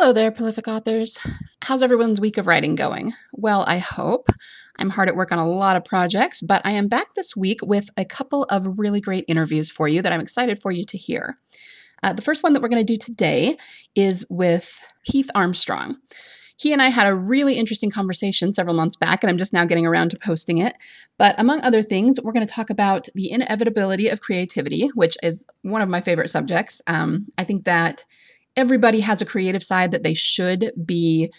Hello there, prolific authors. How's everyone's week of writing going? Well, I hope. I'm hard at work on a lot of projects, but I am back this week with a couple of really great interviews for you that I'm excited for you to hear. Uh, the first one that we're going to do today is with Heath Armstrong. He and I had a really interesting conversation several months back, and I'm just now getting around to posting it. But among other things, we're going to talk about the inevitability of creativity, which is one of my favorite subjects. Um, I think that everybody has a creative side that they should be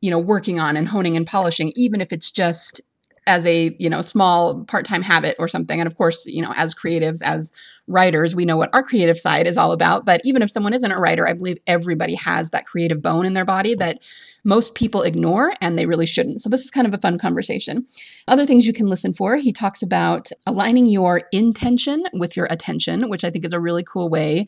you know working on and honing and polishing even if it's just as a you know small part-time habit or something. And of course you know as creatives as writers we know what our creative side is all about. But even if someone isn't a writer i believe everybody has that creative bone in their body that most people ignore and they really shouldn't. So this is kind of a fun conversation. Other things you can listen for he talks about aligning your intention with your attention which i think is a really cool way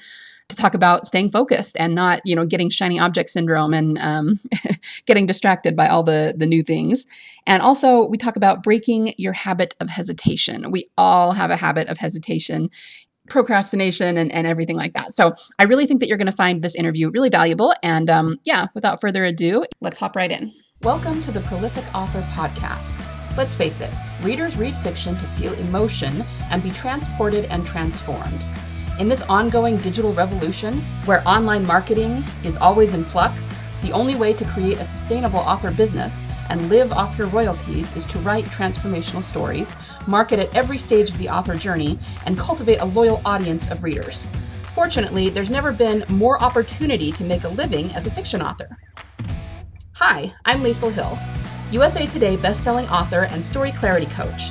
to talk about staying focused and not, you know, getting shiny object syndrome and um, getting distracted by all the the new things. And also, we talk about breaking your habit of hesitation. We all have a habit of hesitation procrastination and, and everything like that. So I really think that you're going to find this interview really valuable. And um, yeah, without further ado, let's hop right in. Welcome to the Prolific Author Podcast. Let's face it, readers read fiction to feel emotion and be transported and transformed. In this ongoing digital revolution, where online marketing is always in flux, the only way to create a sustainable author business and live off your royalties is to write transformational stories, market at every stage of the author journey, and cultivate a loyal audience of readers. Fortunately, there's never been more opportunity to make a living as a fiction author. Hi, I'm Liesl Hill, USA Today bestselling author and story clarity coach.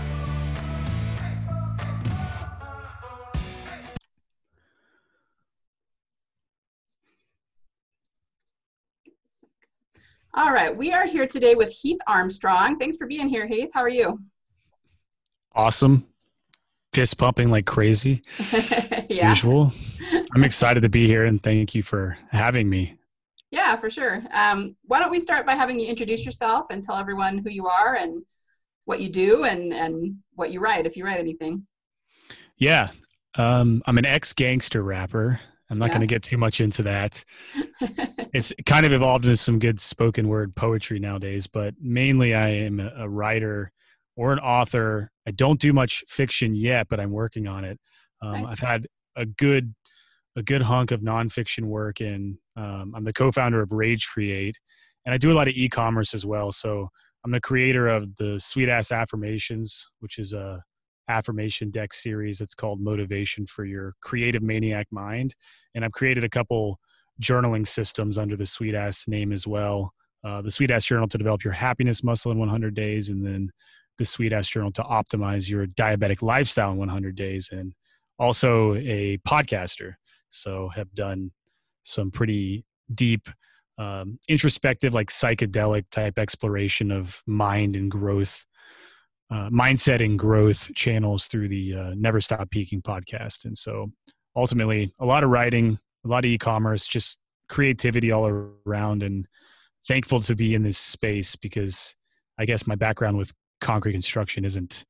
All right, we are here today with Heath Armstrong. Thanks for being here, Heath. How are you? Awesome. Fist pumping like crazy. yeah. Usual. I'm excited to be here and thank you for having me. Yeah, for sure. Um, why don't we start by having you introduce yourself and tell everyone who you are and what you do and, and what you write, if you write anything. Yeah. Um, I'm an ex gangster rapper. I'm not yeah. going to get too much into that. it's kind of evolved into some good spoken word poetry nowadays, but mainly I am a, writer or an author. I don't do much fiction yet, but I'm working on it. Um, nice. I've had a good a good hunk of nonfiction work, and um, I'm the co-founder of Rage Create, and I do a lot of e-commerce as well. So I'm the creator of the Sweet Ass Affirmations, which is a affirmation deck series that's called Motivation for Your Creative Maniac Mind. And I've created a couple journaling systems under the Sweet Ass name as well. Uh, the Sweet Ass Journal to develop your happiness muscle in 100 days, and then the Sweet Ass Journal to optimize your diabetic lifestyle in 100 days, and also a podcaster. So have done some pretty deep, um, introspective, like psychedelic type exploration of mind and growth uh, mindset and growth channels through the uh, Never Stop Peaking podcast. And so ultimately, a lot of writing, a lot of e commerce, just creativity all around, and thankful to be in this space because I guess my background with concrete construction isn't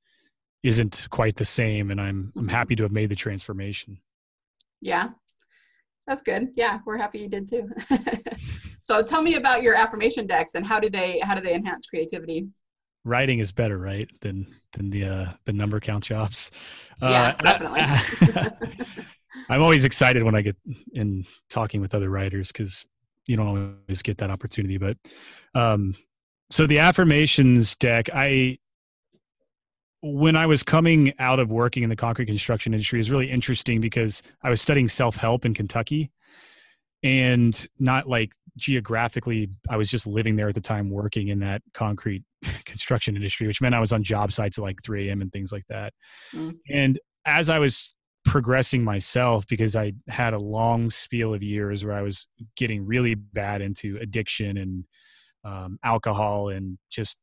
isn't quite the same and I'm I'm mm-hmm. happy to have made the transformation. Yeah. That's good. Yeah, we're happy you did too. so tell me about your affirmation decks and how do they how do they enhance creativity? Writing is better, right? Than than the uh, the number count jobs. Yeah, uh, definitely. I'm always excited when I get in talking with other writers because you don't always get that opportunity. But um, so the affirmations deck, I when I was coming out of working in the concrete construction industry is really interesting because I was studying self help in Kentucky and not like geographically i was just living there at the time working in that concrete construction industry which meant i was on job sites at like 3 a.m and things like that. Mm. and as i was progressing myself because i had a long spiel of years where i was getting really bad into addiction and um, alcohol and just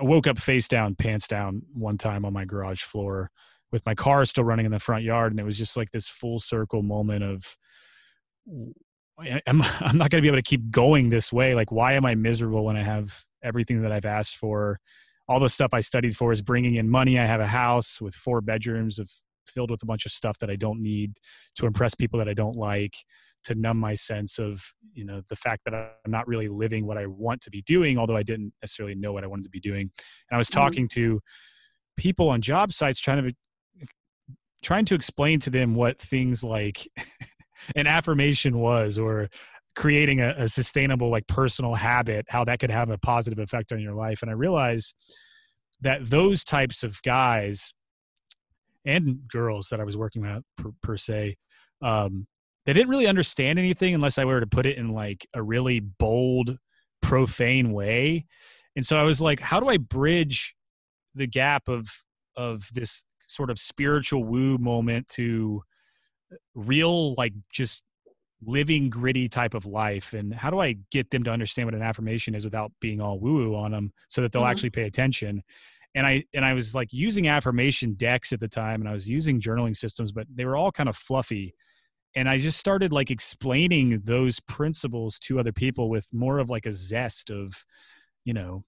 I woke up face down pants down one time on my garage floor with my car still running in the front yard. And it was just like this full circle moment of I'm, I'm not going to be able to keep going this way. Like why am i miserable when i have everything that i've asked for. All the stuff i studied for is bringing in money. I have a house with four bedrooms of filled with a bunch of stuff that i don't need to impress people that i don't like to numb my sense of you know the fact that i'm not really living what i want to be doing although i didn't necessarily know what i wanted to be doing. And i was mm-hmm. talking to people on job sites trying to trying to explain to them what things like an affirmation was or creating a, a, sustainable like personal habit how that could have a positive effect on your life. And i realized that those types of guys and girls that i was working with per, per se um, they didn't really understand anything unless i were to put it in like a really bold profane way. And so i was like how do i bridge the gap of of this sort of spiritual woo moment to real like just living gritty type of life and how do i get them to understand what an affirmation is without being all woo woo on them so that they'll mm-hmm. actually pay attention and i and i was like using affirmation decks at the time and i was using journaling systems but they were all kind of fluffy and i just started like explaining those principles to other people with more of like a zest of you know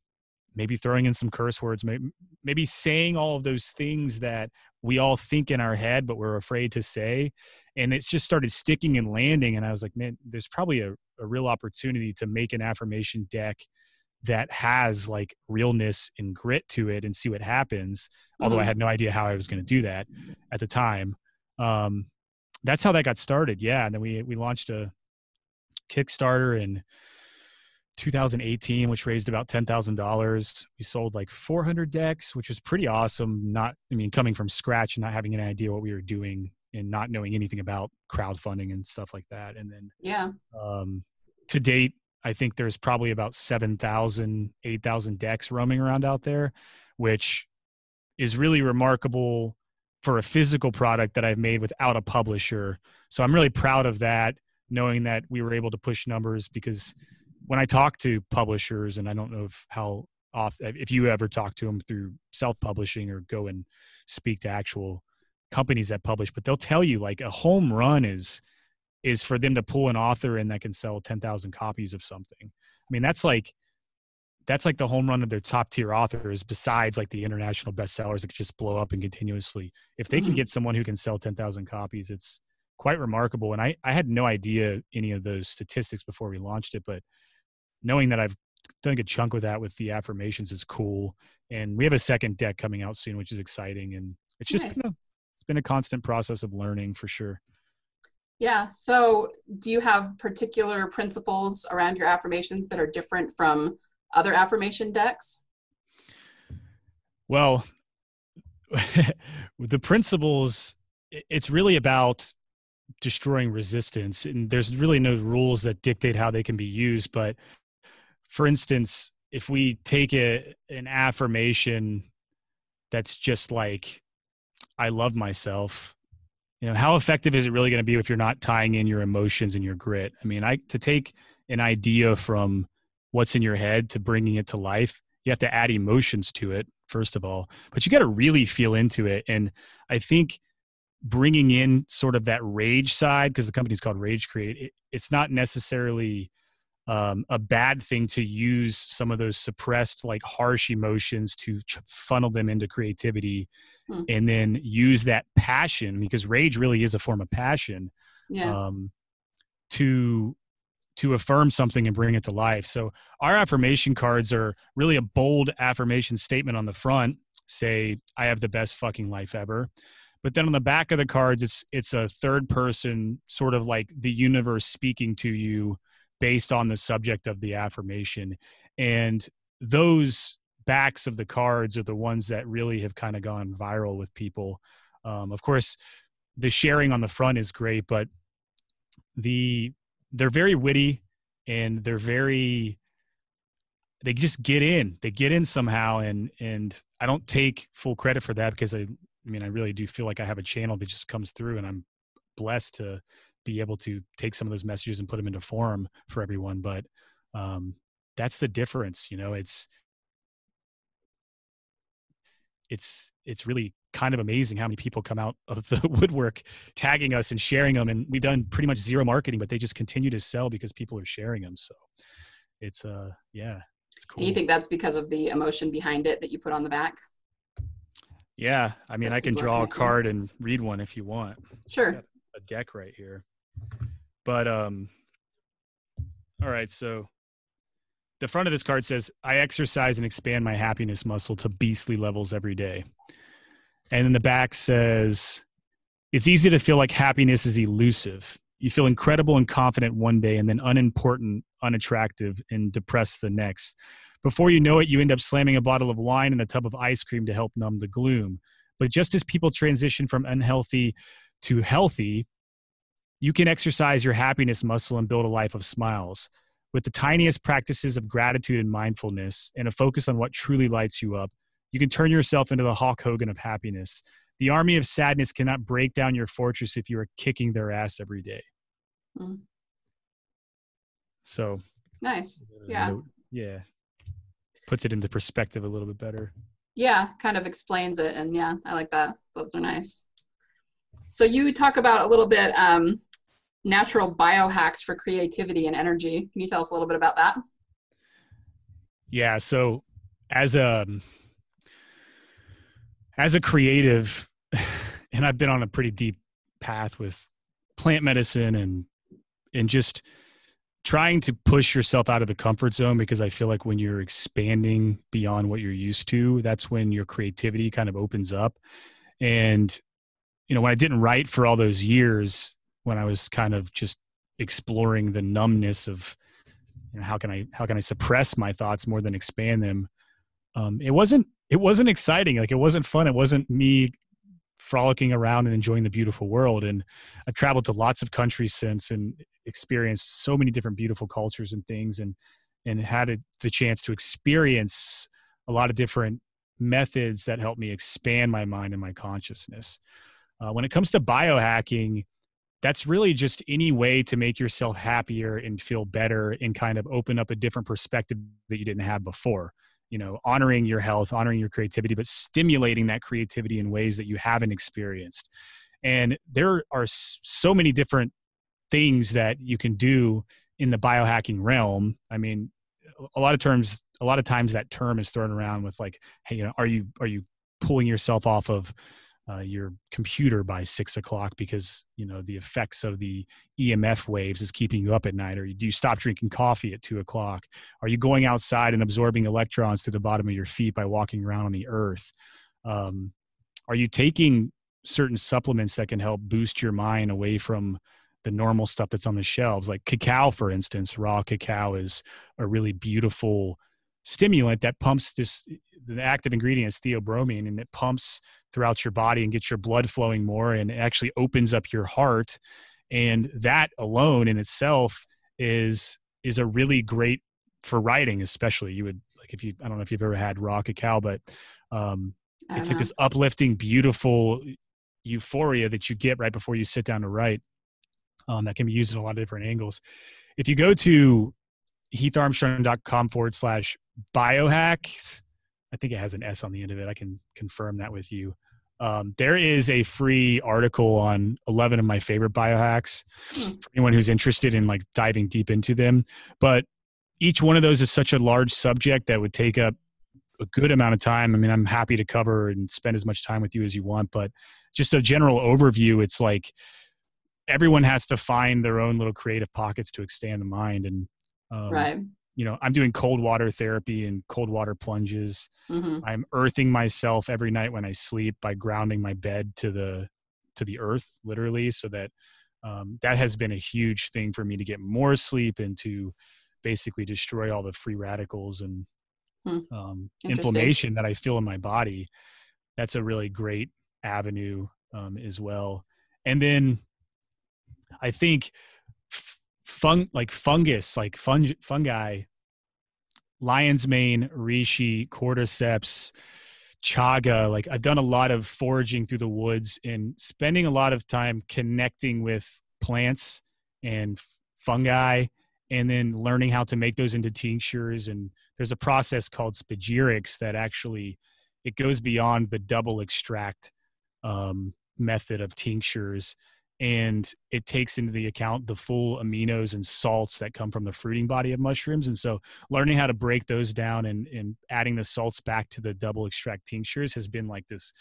maybe throwing in some curse words, maybe, maybe saying all of those things that we all think in our head, but we're afraid to say. And it's just started sticking and landing. And I was like, man, there's probably a, a real opportunity to make an affirmation deck that has like realness and grit to it and see what happens. Mm-hmm. Although I mm-hmm. had no idea how I was going to do that at the time. Um, that's how that got started. Yeah. And then we, we launched a Kickstarter and 2018, which raised about $10,000. We sold like 400 decks, which was pretty awesome. Not, I mean, coming from scratch and not having an idea what we were doing and not knowing anything about crowdfunding and stuff like that. And then, yeah, um, to date, I think there's probably about 7,000, 8,000 decks roaming around out there, which is really remarkable for a physical product that I've made without a publisher. So I'm really proud of that, knowing that we were able to push numbers because when I talk to publishers, and I don't know if how often, if you ever talk to them through self publishing or go and speak to actual companies that publish, but they'll tell you like a home run is is for them to pull an author in that can sell 10,000 copies of something. I mean, that's like that's like the home run of their top tier authors besides like the international bestsellers that just blow up and continuously. If they mm-hmm. can get someone who can sell 10,000 copies, it's quite remarkable. And I, I had no idea any of those statistics before we launched it, but knowing that I've done a good chunk with that with the affirmations is cool. And we have a second deck coming out soon, which is exciting. And it's just nice. been a, it's been a constant process of learning for sure. Yeah. So, do you have particular principles around your affirmations that are different from other affirmation decks? Well, the principles, it's really about destroying resistance. And there's really no rules that dictate how they can be used. But for instance, if we take a, an affirmation that's just like, I love myself, you know, how effective is it really going to be if you're not tying in your emotions and your grit? I mean, I to take an idea from what's in your head to bringing it to life, you have to add emotions to it first of all, but you got to really feel into it. And I think bringing in sort of that rage side because the company's called Rage Create, it, it's not necessarily um, a bad thing to use some of those suppressed like harsh emotions to ch- funnel them into creativity hmm. and then use that passion because rage really is a form of passion yeah. um, to to affirm something and bring it to life so our affirmation cards are really a bold affirmation statement on the front say i have the best fucking life ever but then on the back of the cards it's it's a third person sort of like the universe speaking to you based on the subject of the affirmation. And those backs of the cards are the ones that really have kind of gone viral with people. Um, of course, the sharing on the front is great, but the they're very witty and they're very they just get in they get in somehow and and i don't take full credit for that because i i mean i really do feel like i have a channel that just comes through and i'm blessed to be able to take some of those messages and put them into form for everyone. But um, that's the difference. You know, it's it's it's really kind of amazing how many people come out of the woodwork tagging us and sharing them and we've done pretty much zero marketing but they just continue to sell because people are sharing them so it's uh yeah it's cool and you think that's because of the emotion behind it that you put on the back yeah i mean i can draw a card and read one if you want. Sure. A deck right here. But um all right so the front of this card says i exercise and expand my happiness muscle to beastly levels every day. And then the back says, It's easy to feel like happiness is elusive. You feel incredible and confident one day and then unimportant, unattractive, and depressed the next. Before you know it, you end up slamming a bottle of wine and a tub of ice cream to help numb the gloom. But just as people transition from unhealthy to healthy, you can exercise your happiness muscle and build a life of smiles. With the tiniest practices of gratitude and mindfulness and a focus on what truly lights you up, you can turn yourself into the Hulk Hogan of happiness. The army of sadness cannot break down your fortress if you are kicking their ass every day. Mm. So nice. Yeah. Yeah. Puts it into perspective a little bit better. Yeah, kind of explains it. And yeah, I like that. Those are nice. So you talk about a little bit um, natural biohacks for creativity and energy. Can you tell us a little bit about that? Yeah. So as a as a creative, and I've been on a pretty deep path with plant medicine and and just trying to push yourself out of the comfort zone because I feel like when you're expanding beyond what you're used to, that's when your creativity kind of opens up. And you know, when I didn't write for all those years, when I was kind of just exploring the numbness of you know, how can I how can I suppress my thoughts more than expand them, um, it wasn't it wasn't exciting. Like it wasn't fun. It wasn't me frolicking around and enjoying the beautiful world. And I've traveled to lots of countries since and experienced so many different beautiful cultures and things and and had a, the chance to experience a lot of different methods that help me expand my mind and my consciousness. Uh, when it comes to biohacking, that's really just any way to make yourself happier and feel better and kind of open up a different perspective that you didn't have before you know honoring your health honoring your creativity but stimulating that creativity in ways that you haven't experienced. And there are so many different things that you can do in the biohacking realm. I mean a lot of terms a lot of times that term is thrown around with like hey you know are you are you pulling yourself off of uh, your computer by six o'clock because you know the effects of the EMF waves is keeping you up at night, or do you stop drinking coffee at two o'clock? Are you going outside and absorbing electrons to the bottom of your feet by walking around on the earth? Um, are you taking certain supplements that can help boost your mind away from the normal stuff that's on the shelves, like cacao, for instance? Raw cacao is a really beautiful stimulant that pumps this the active ingredient is theobromine and it pumps throughout your body and gets your blood flowing more and it actually opens up your heart. And that alone in itself is is a really great for writing especially. You would like if you i don't know if you've ever had raw cacao but um it's know. like this uplifting beautiful euphoria that you get right before you sit down to write um, that can be used in a lot of different angles. If you go to heatharmstrong.com forward slash biohacks. I think it has an S on the end of it. I can confirm that with you. Um, there is a free article on 11 of my favorite biohacks for anyone who's interested in like diving deep into them. But each one of those is such a large subject that would take up a good amount of time. I mean, I'm happy to cover and spend as much time with you as you want, but just a general overview, it's like everyone has to find their own little creative pockets to expand the mind. And um, right. you know i'm doing cold water therapy and cold water plunges. Mm-hmm. i'm earthing myself every night when i sleep by grounding my bed to the to the earth literally so that um, that has been a huge thing for me to get more sleep and to basically destroy all the free radicals and hmm. um, inflammation that i feel in my body. That's a really great avenue um, as well. And then i think fung like fungus, like fung, fungi, lion's mane, reishi, cordyceps, chaga. Like I've done a lot of foraging through the woods and spending a lot of time connecting with plants and fungi and then learning how to make those into tinctures and there's a process called spagyrics that actually it goes beyond the double extract um, method of tinctures and it takes into the account the full aminos and salts that come from the fruiting body of mushrooms. And so learning how to break those down and, and adding the salts back to the double extract tinctures has been like this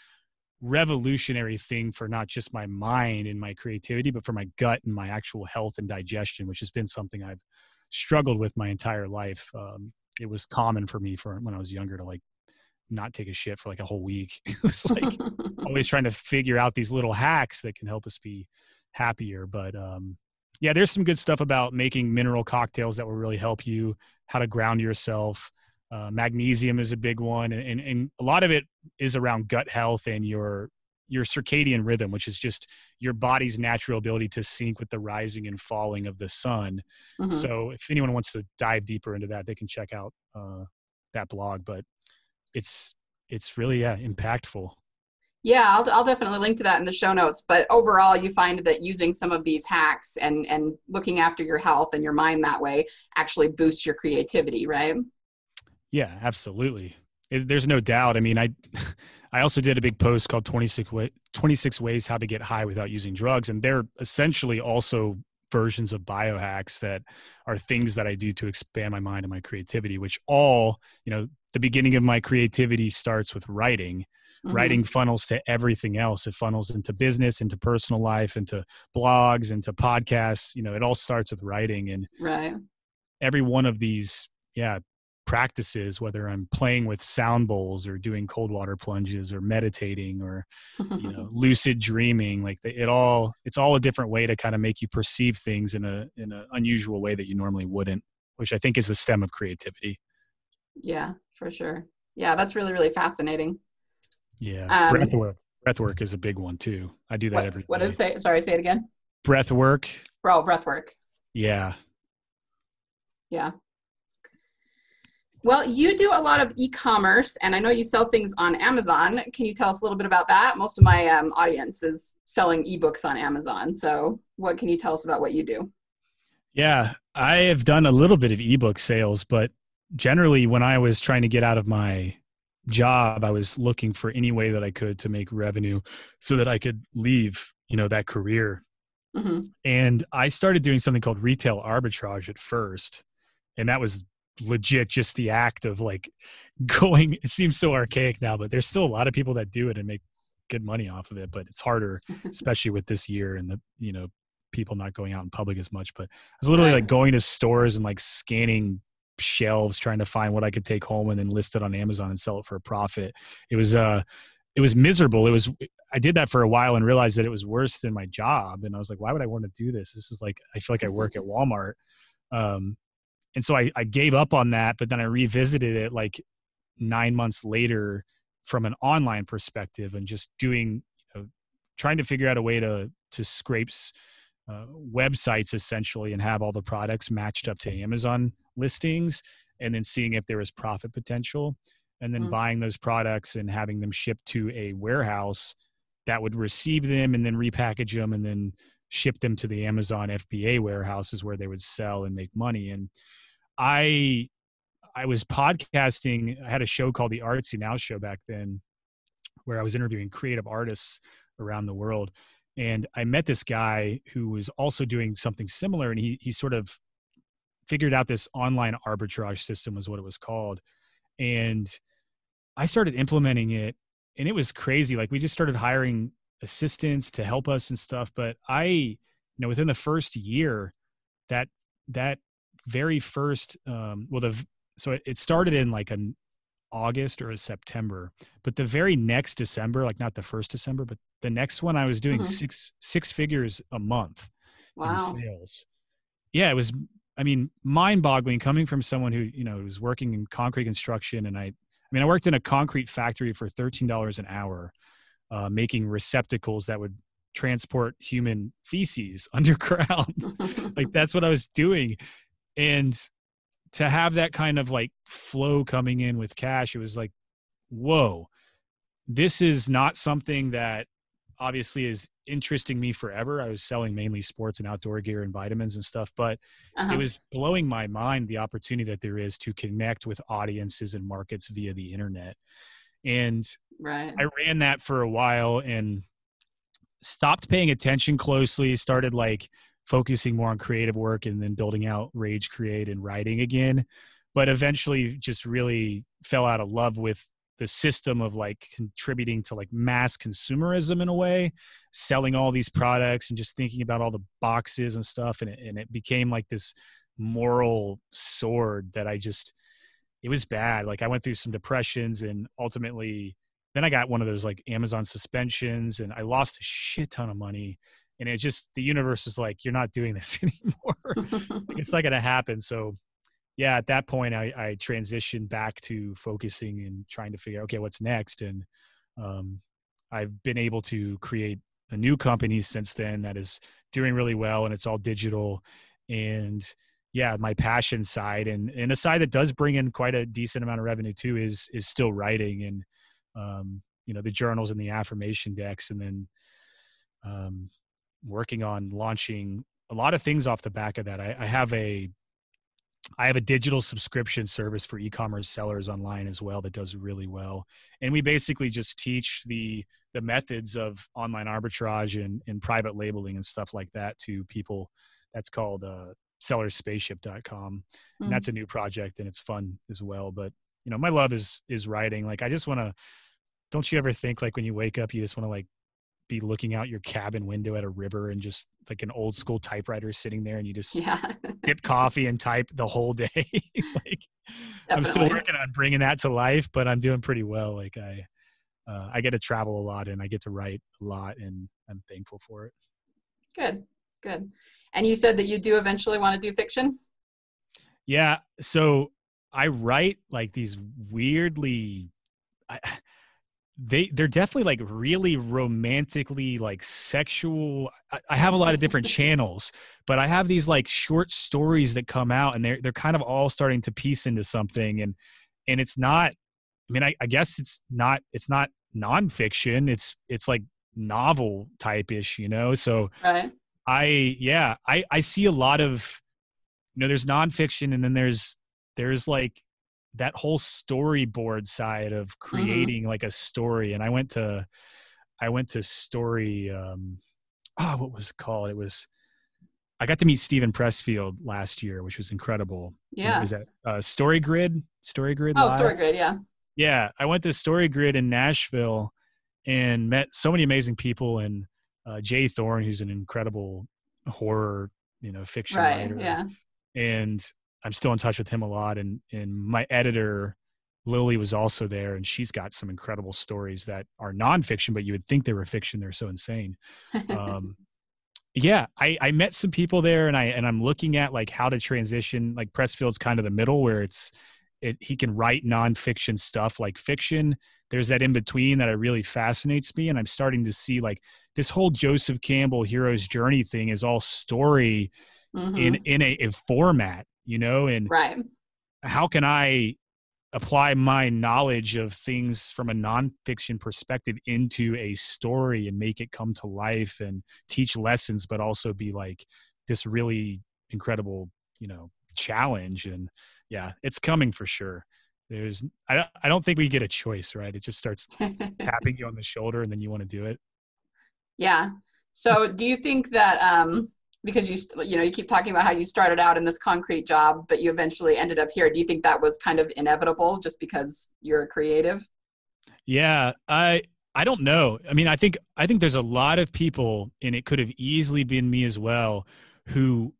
revolutionary thing for not just my mind and my creativity but for my gut and my actual health and digestion which has been something i've struggled with my entire life. Um, it was common for me for when i was younger to like not take a shit for like a whole week. it was like always trying to figure out these little hacks that can help us be happier. But um, yeah, there's some good stuff about making mineral cocktails that will really help you, how to ground yourself. Uh, magnesium is a big one, and, and, and a lot of it is around gut health and your your circadian rhythm, which is just your body's natural ability to sync with the rising and falling of the sun. Mm-hmm. So, if anyone wants to dive deeper into that, they can check out uh, that blog. But it's it's really yeah impactful. Yeah I'll, I'll definitely link to that in the show notes but overall you find that using some of these hacks and and looking after your health and your mind that way actually boosts your creativity right? Yeah absolutely. It, there's no doubt. I mean i i also did a big post called 26 way, 26 ways how to get high without using drugs and they're essentially also versions of biohacks that are things that I do to expand my mind and my creativity, which all, you know, the beginning of my creativity starts with writing. Mm-hmm. Writing funnels to everything else. It funnels into business, into personal life, into blogs, into podcasts. You know, it all starts with writing. And right. every one of these, yeah, practices, whether I'm playing with sound bowls or doing cold water plunges or meditating or you know lucid dreaming, like the, it all it's all a different way to kind of make you perceive things in a in an unusual way that you normally wouldn't, which I think is the stem of creativity. Yeah, for sure. Yeah, that's really really fascinating. Yeah, um, breath work. Breath work is a big one too. I do that what, every. What day. is say? Sorry, say it again. Breath work. Bro, breath work. Yeah. Yeah, well, you do a lot of e-commerce, and I know you sell things on Amazon. Can you tell us a little bit about that? Most of my um, audience is selling ebooks on Amazon. So, what can you tell us about what you do? Yeah, I have done a little bit of ebook sales, but generally, when I was trying to get out of my job, I was looking for any way that I could to make revenue so that I could leave, you know, that career. Mm-hmm. And I started doing something called retail arbitrage at first, and that was legit just the act of like going it seems so archaic now but there's still a lot of people that do it and make good money off of it but it's harder especially with this year and the you know people not going out in public as much but i was literally like going to stores and like scanning shelves trying to find what i could take home and then list it on amazon and sell it for a profit. It was uh it was miserable. It was i did that for a while and realized that it was worse than my job and i was like why would i want to do this? This is like i feel like i work at walmart. Um and so I, I gave up on that but then i revisited it like nine months later from an online perspective and just doing you know, trying to figure out a way to to scrapes uh, websites essentially and have all the products matched up to amazon listings and then seeing if there was profit potential and then mm-hmm. buying those products and having them shipped to a warehouse that would receive them and then repackage them and then ship them to the amazon fba warehouses where they would sell and make money and I I was podcasting. I had a show called the Artsy Now Show back then, where I was interviewing creative artists around the world. And I met this guy who was also doing something similar, and he he sort of figured out this online arbitrage system was what it was called, and I started implementing it, and it was crazy. Like we just started hiring assistants to help us and stuff. But I, you know, within the first year, that that very first um well the so it, it started in like an august or a september but the very next december like not the first december but the next one i was doing mm-hmm. six six figures a month wow. in sales yeah it was i mean mind boggling coming from someone who you know was working in concrete construction and i i mean i worked in a concrete factory for $13 an hour uh, making receptacles that would transport human feces underground like that's what i was doing and to have that kind of like flow coming in with cash it was like whoa this is not something that obviously is interesting me forever i was selling mainly sports and outdoor gear and vitamins and stuff but uh-huh. it was blowing my mind the opportunity that there is to connect with audiences and markets via the internet And right. I ran that for a while and stopped paying attention closely, started like focusing more on creative work and then building out Rage Create and writing again. But eventually just really fell out of love with the system of like contributing to like mass consumerism in a way, selling all these products and just thinking about all the boxes and stuff. And it, and it became like this moral sword that I just, it was bad. Like I went through some depressions and ultimately then I got one of those like Amazon suspensions and I lost a shit ton of money. And it just, the universe is like, you're not doing this anymore. it's not going to happen. So yeah, at that point, I, I transitioned back to focusing and trying to figure out, okay, what's next? And um, I've been able to create a new company since then that is doing really well and it's all digital. And yeah, my passion side and, and a side that does bring in quite a decent amount of revenue too is, is still writing and, um, you know, the journals and the affirmation decks. And then um, working on launching a lot of things off the back of that. I, I have a I have a digital subscription service for e-commerce sellers online as well that does really well. And we basically just teach the the methods of online arbitrage and, and private labeling and stuff like that to people. That's called uh, sellerspaceship.com. Mm-hmm. And that's a new project and it's fun as well. But you know, my love is is writing. Like I just want to don't you ever think like when you wake up you just want to like be looking out your cabin window at a river and just like an old school typewriter sitting there and you just yeah. sip coffee and type the whole day. like Definitely. I'm still working on bringing that to life, but I'm doing pretty well. Like I, uh, I get to travel a lot and I get to write a lot and I'm thankful for it. Good, good. And you said that you do eventually want to do fiction? Yeah. So I write like these weirdly, I, they they're definitely like really romantically like sexual I, I, have a lot of different channels but i have these like short stories that come out and they're they're kind of all starting to piece into something and and it's not i mean i, I guess it's not it's not nonfiction it's it's like novel type ish you know so right. i yeah i i see a lot of you know there's nonfiction and then there's there's like that whole storyboard side of mm-hmm. creating mm-hmm. like a story and i went to i went to story um oh what was it called? It was i got to meet steven pressfield last year which was incredible. Yeah. it was at uh, story grid? Story grid oh story grid yeah. Yeah i went to story grid in nashville and met so many amazing people and uh, jay thorn who's an incredible horror you know fiction right, writer. yeah. And I'm still in touch with him a lot. And and my editor, Lily, was also there, and she's got some incredible stories that are nonfiction, but you would think they were fiction. They're so insane. Um, yeah, I, I met some people there, and I and I'm looking at like how to transition. Like Pressfield's kind of the middle where it's it, he can write nonfiction stuff like fiction. There's that in between that really fascinates me, and I'm starting to see like this whole Joseph Campbell hero's journey thing is all story mm-hmm. in in a, a format you know and right. how can i apply my knowledge of things from a nonfiction perspective into a story and make it come to life and teach lessons but also be like this really incredible you know challenge? And yeah it's coming for sure. There's i don't, I don't think we get a choice right? It just starts tapping you on the shoulder and then you want to do it. Yeah. So do you think that um because you you know you keep talking about how you started out in this concrete job but you eventually ended up here. Do you think that was kind of inevitable just because you're a creative? Yeah i i don't know. I mean i think i think there's a lot of people and it could have easily been me as well who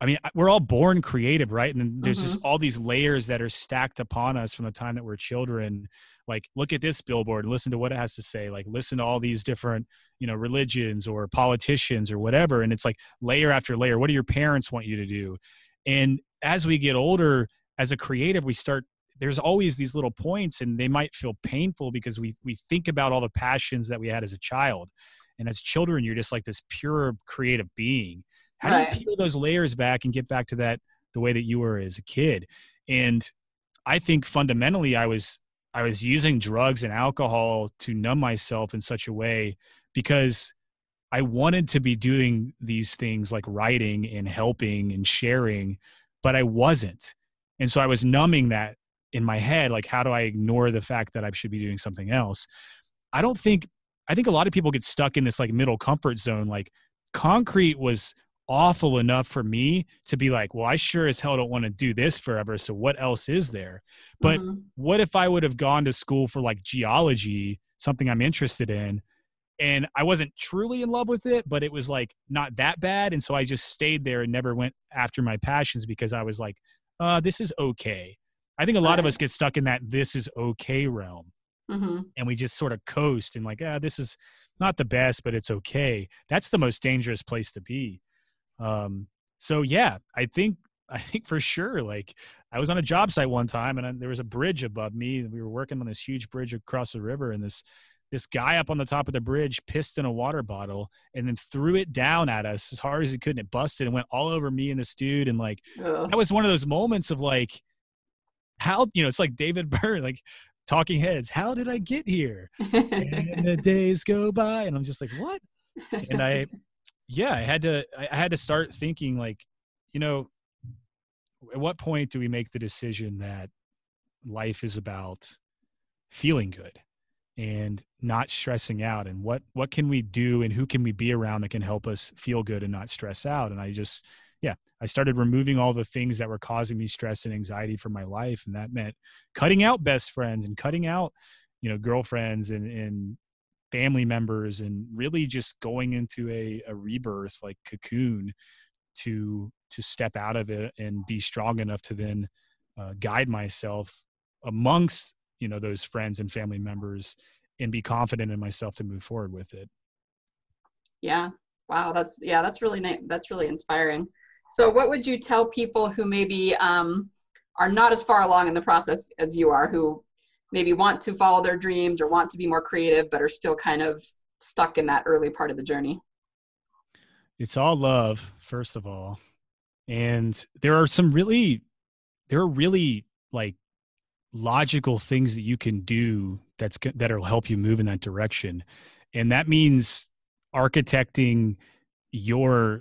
I mean, we're all born creative, right? And there's mm-hmm. just all these layers that are stacked upon us from the time that we're children. Like, look at this billboard, listen to what it has to say. Like, listen to all these different, you know, religions or politicians or whatever. And it's like layer after layer. What do your parents want you to do? And as we get older, as a creative, we start. There's always these little points, and they might feel painful because we we think about all the passions that we had as a child, and as children, you're just like this pure creative being how right. do you peel those layers back and get back to that the way that you were as a kid? And I think fundamentally I was I was using drugs and alcohol to numb myself in such a way because I wanted to be doing these things like writing and helping and sharing, but I wasn't. And so I was numbing that in my head like how do i ignore the fact that i should be doing something else i don't think i think a lot of people get stuck in this like middle comfort zone like concrete was awful enough for me to be like well i sure as hell don't want to do this forever so what else is there but mm-hmm. what if i would have gone to school for like geology something i'm interested in and i wasn't truly in love with it but it was like not that bad and so i just stayed there and never went after my passions because i was like uh, this is okay I think a lot of us get stuck in that this is okay realm. Mm-hmm. And we just sort of coast and like, ah, this is not the best, but it's okay. That's the most dangerous place to be. Um, so yeah, I think I think for sure. Like I was on a job site one time, and I, there was a bridge above me. We were working on this huge bridge across the river, and this this guy up on the top of the bridge pissed in a water bottle and then threw it down at us as hard as he could, and it busted and went all over me and this dude. And like that was one of those moments of like how you know it's like david byrne like talking heads how did i get here and the days go by and i'm just like what and i yeah i had to i had to start thinking like you know at what point do we make the decision that life is about feeling good and not stressing out and what what can we do and who can we be around that can help us feel good and not stress out and i just yeah, I started removing all the things that were causing me stress and anxiety for my life. And that meant cutting out best friends and cutting out, you know, girlfriends and, and family members and really just going into a, a rebirth like cocoon to to step out of it and be strong enough to then uh, guide myself amongst you know those friends and family members and be confident in myself to move forward with it. Yeah. Wow that's yeah that's really nice that's really inspiring. So, what would you tell people who maybe um, are not as far along in the process as you are, who maybe want to follow their dreams or want to be more creative, but are still kind of stuck in that early part of the journey? It's all love, first of all. And there are some really, there are really like logical things that you can do that's that'll help you move in that direction. And that means architecting your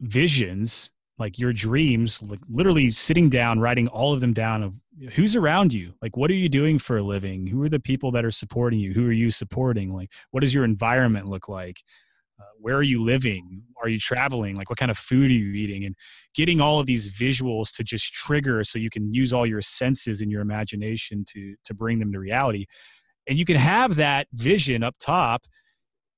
visions like your dreams like literally sitting down writing all of them down of who's around you? Like what are you doing for a living? Who are the people that are supporting you? Who are you supporting? Like what does your environment look like? Uh, where are you living? Are you traveling? Like what kind of food are you eating? And getting all of these visuals to just trigger so you can use all your senses and your imagination to to bring them to reality. And you can have that vision up top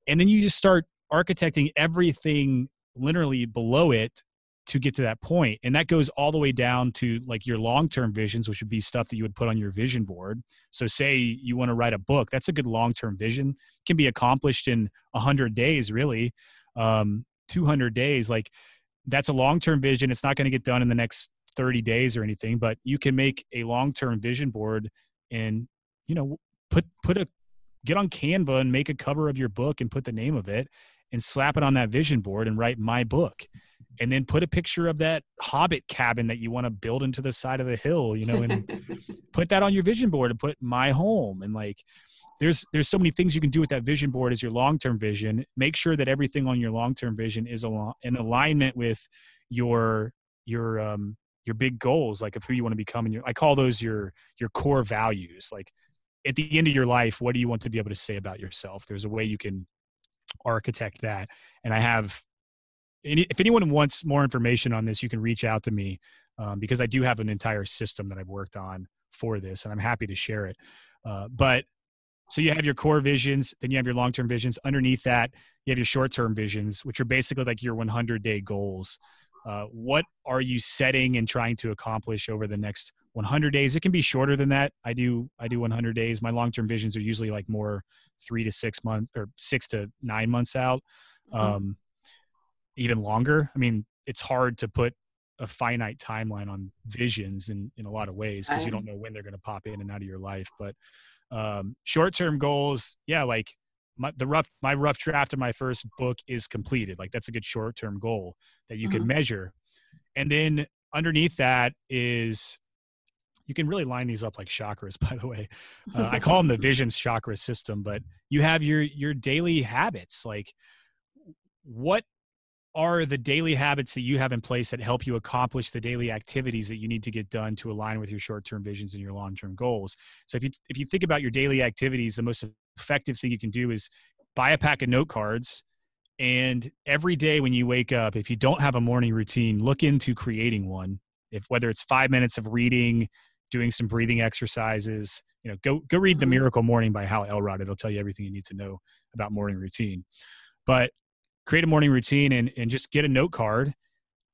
and then you just start architecting everything literally below it to get to that point and that goes all the way down to like your long-term visions which would be stuff that you would put on your vision board. So say you want to write a book that's a good long-term vision. It can be accomplished in 100 days really. Um, 200 days like that's a long-term vision it's not going to get done in the next 30 days or anything but you can make a long-term vision board and you know put put a get on canva and make a cover of your book and put the name of it and slap it on that vision board and write my book and then put a picture of that hobbit cabin that you want to build into the side of the hill you know and put that on your vision board and put my home and like there's there's so many things you can do with that vision board as your long-term vision. Make sure that everything on your long-term vision is in alignment with your your um your big goals like of who you want to become and your i call those your your core values. Like at the end of your life what do you want to be able to say about yourself? There's a way you can architect that and i have if anyone wants more information on this, you can reach out to me um, because I do have an entire system that I've worked on for this, and I'm happy to share it. Uh, but so you have your core visions, then you have your long term visions. Underneath that, you have your short term visions, which are basically like your 100 day goals. Uh, what are you setting and trying to accomplish over the next 100 days? It can be shorter than that. I do I do 100 days. My long term visions are usually like more three to six months or six to nine months out. Mm-hmm. Um, even longer. I mean, it's hard to put a finite timeline on visions in, in a lot of ways because you don't know when they're going to pop in and out of your life. But um, short term goals, yeah, like my, the rough my rough draft of my first book is completed. Like that's a good short term goal that you mm-hmm. can measure. And then underneath that is you can really line these up like chakras by the way uh, i call them the visions chakra system but you have your your daily habits like what are the daily habits that you have in place that help you accomplish the daily activities that you need to get done to align with your short-term visions and your long-term goals? So if you if you think about your daily activities the most effective thing you can do is buy a pack of note cards and every day when you wake up if you don't have a morning routine look into creating one. If whether it's 5 minutes of reading doing some breathing exercises you know go go read the mm-hmm. miracle morning by hal elrod. It'll tell you everything you need to know about morning routine. But create a morning routine and, and just get a note card.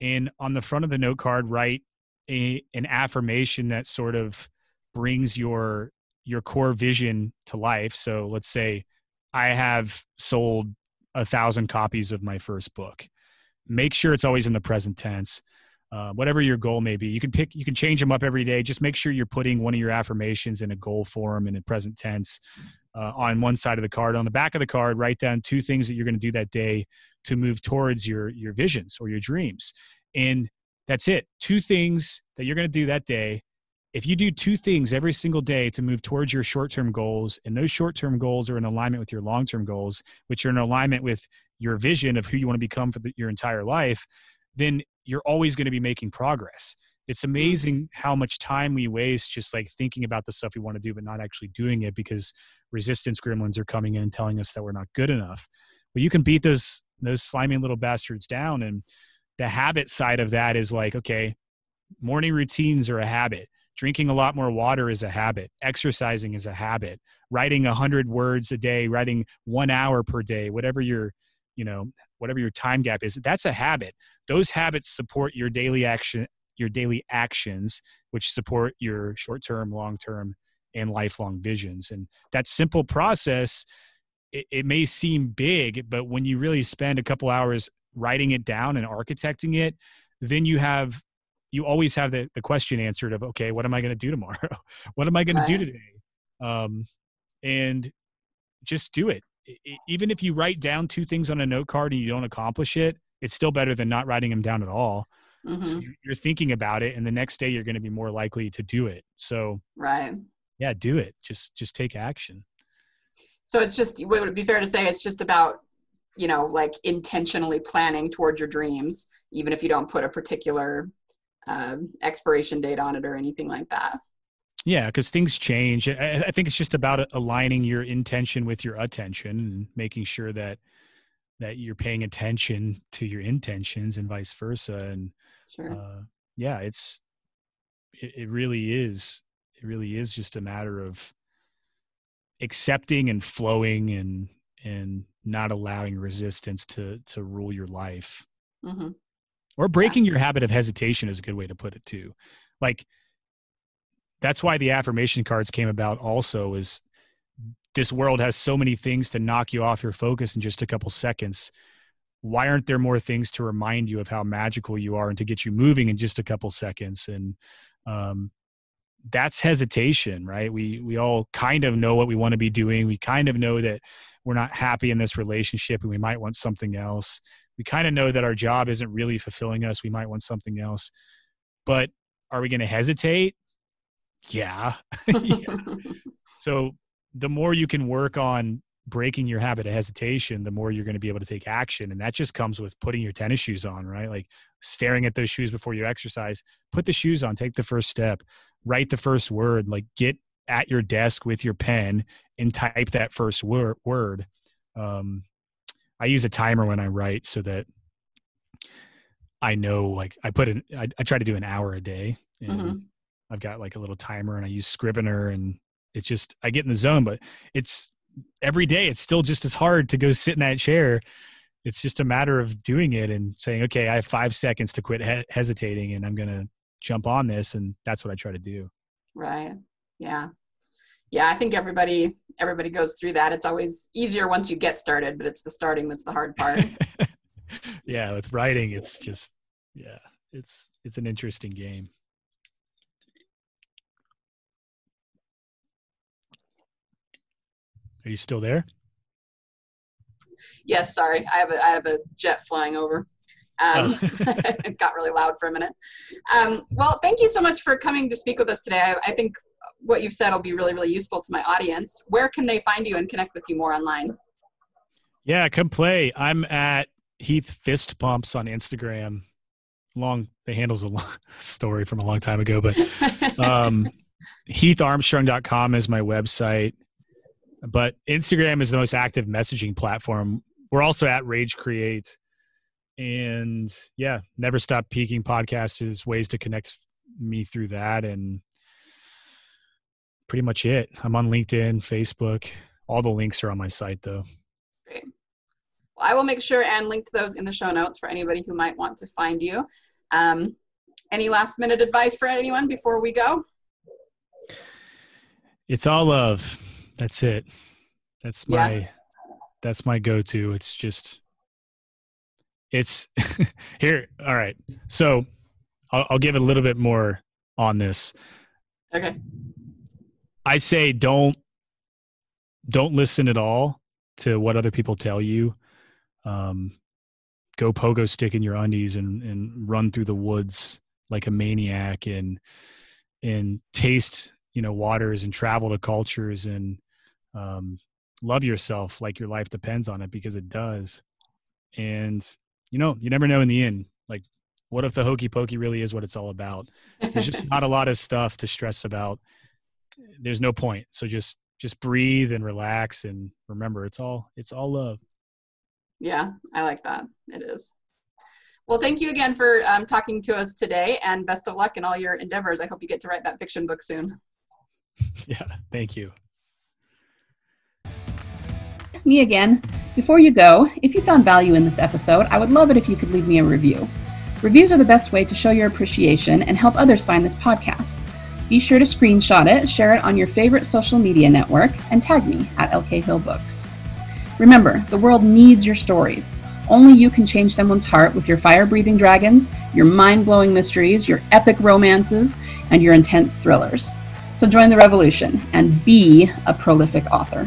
And on the front of the note card write a, an affirmation that sort of brings your your core vision to life. So let's say i have sold a thousand copies of my first book. Make sure it's always in the present tense uh, whatever your goal may be. You can pick you can change them up every day. Just make sure you're putting one of your affirmations in a goal form and in present tense uh, on one side of the card. On the back of the card, write down two things that you're going to do that day to move towards your your visions or your dreams, and that's it. Two things that you're going to do that day. If you do two things every single day to move towards your short term goals, and those short term goals are in alignment with your long term goals, which are in alignment with your vision of who you want to become for the, your entire life, then you're always going to be making progress it's mm. amazing how much time we waste just like thinking about the stuff we want to do but not actually doing it because resistance gremlins are coming in and telling us that we're not good enough. But you can beat those those slimy little bastards down and the habit side of that is like okay morning routines are a habit. Drinking a lot more water is a habit. Exercising is a habit. Writing a hundred words a day writing one hour per day whatever your you know whatever your time gap is that's a habit. Those habits support your daily action your daily actions, which support your short term, long term, and lifelong visions. And that simple process, it, it, may seem big, but when you really spend a couple hours writing it down and architecting it, then you have you always have the, the question answered of okay what am i going to do tomorrow what am i going right. to do today um, and just do it even if you write down two things on a note card and you don't accomplish it it's still better than not writing them down at all Mm-hmm. So you're thinking about it, and the next day you're going to be more likely to do it. So right, yeah, do it. Just just take action. So it's just would it be fair to say it's just about you know like intentionally planning towards your dreams, even if you don't put a particular uh, expiration date on it or anything like that. Yeah, because things change. I, I think it's just about aligning your intention with your attention and making sure that that you're paying attention to your intentions and vice versa. And Sure. Uh, yeah, it's it, it really is. It really is just a matter of accepting and flowing and and not allowing resistance to to rule your life. Mm-hmm. Or breaking yeah. your habit of hesitation is a good way to put it too. Like that's why the affirmation cards came about also is this world has so many things to knock you off your focus in just a couple seconds why aren't there more things to remind you of how magical you are and to get you moving in just a couple seconds? And um, that's hesitation right? We we all kind of know what we want to be doing. We kind of know that we're not happy in this relationship and we might want something else. We kind of know that our job isn't really fulfilling us. We might want something else. But are we going to hesitate? Yeah. yeah. So the more you can work on breaking your habit of hesitation, the more you're going to be able to take action. And that just comes with putting your tennis shoes on, right? Like staring at those shoes before you exercise. Put the shoes on, take the first step, write the first word, like get at your desk with your pen and type that first wor- word. Um, I use a timer when I write so that I know, like, I put in, I, I try to do an hour a day. And mm-hmm. I've got like a little timer and I use Scrivener and it's just, I get in the zone, but it's, every day it's still just as hard to go sit in that chair. It's just a matter of doing it and saying okay i have five seconds to quit he- hesitating and i'm going to jump on this and that's what i try to do. Right. Yeah. Yeah i think everybody everybody goes through that. It's always easier once you get started but it's the starting that's the hard part. Yeah with writing it's just yeah it's it's an interesting game Are you still there? Yes, sorry. I have a I have a jet flying over. Um, oh. it got really loud for a minute. Um, well, thank you so much for coming to speak with us today. I, I, think what you've said will be really, really useful to my audience. Where can they find you and connect with you more online? Yeah, come play. I'm at Heath Fist Pumps on Instagram. Long the handle's a long story from a long time ago, but um, HeathArmstrong.com is my website. But Instagram is the most active messaging platform. We're also at Rage Create. And yeah, Never Stop Peaking podcast is ways to connect me through that. And pretty much it. I'm on LinkedIn, Facebook. All the links are on my site though. Great. Well, I will make sure and link to those in the show notes for anybody who might want to find you. Um, any last minute advice for anyone before we go? It's all love. That's it. That's my yeah. that's my go-to. It's just it's here. All right. So I'll, I'll give a little bit more on this. Okay. I say don't don't listen at all to what other people tell you. Um, go pogo stick in your undies and and run through the woods like a maniac and and taste you know waters and travel to cultures and um, love yourself like your life depends on it because it does. And you know you never know in the end like what if the hokey pokey really is what it's all about? There's just not a lot of stuff to stress about. There's no point. So just just breathe and relax and remember it's all it's all love. Yeah i like that. It is. Well thank you again for um, talking to us today and best of luck in all your endeavors. I hope you get to write that fiction book soon yeah thank you me again before you go if you found value in this episode i would love it if you could leave me a review reviews are the best way to show your appreciation and help others find this podcast be sure to screenshot it, share it on your favorite social media network, and tag me at LK Hill Books. Remember, the world needs your stories. Only you can change someone's heart with your fire breathing dragons, your mind blowing mysteries, your epic romances, and your intense thrillers. So join the revolution and be a prolific author.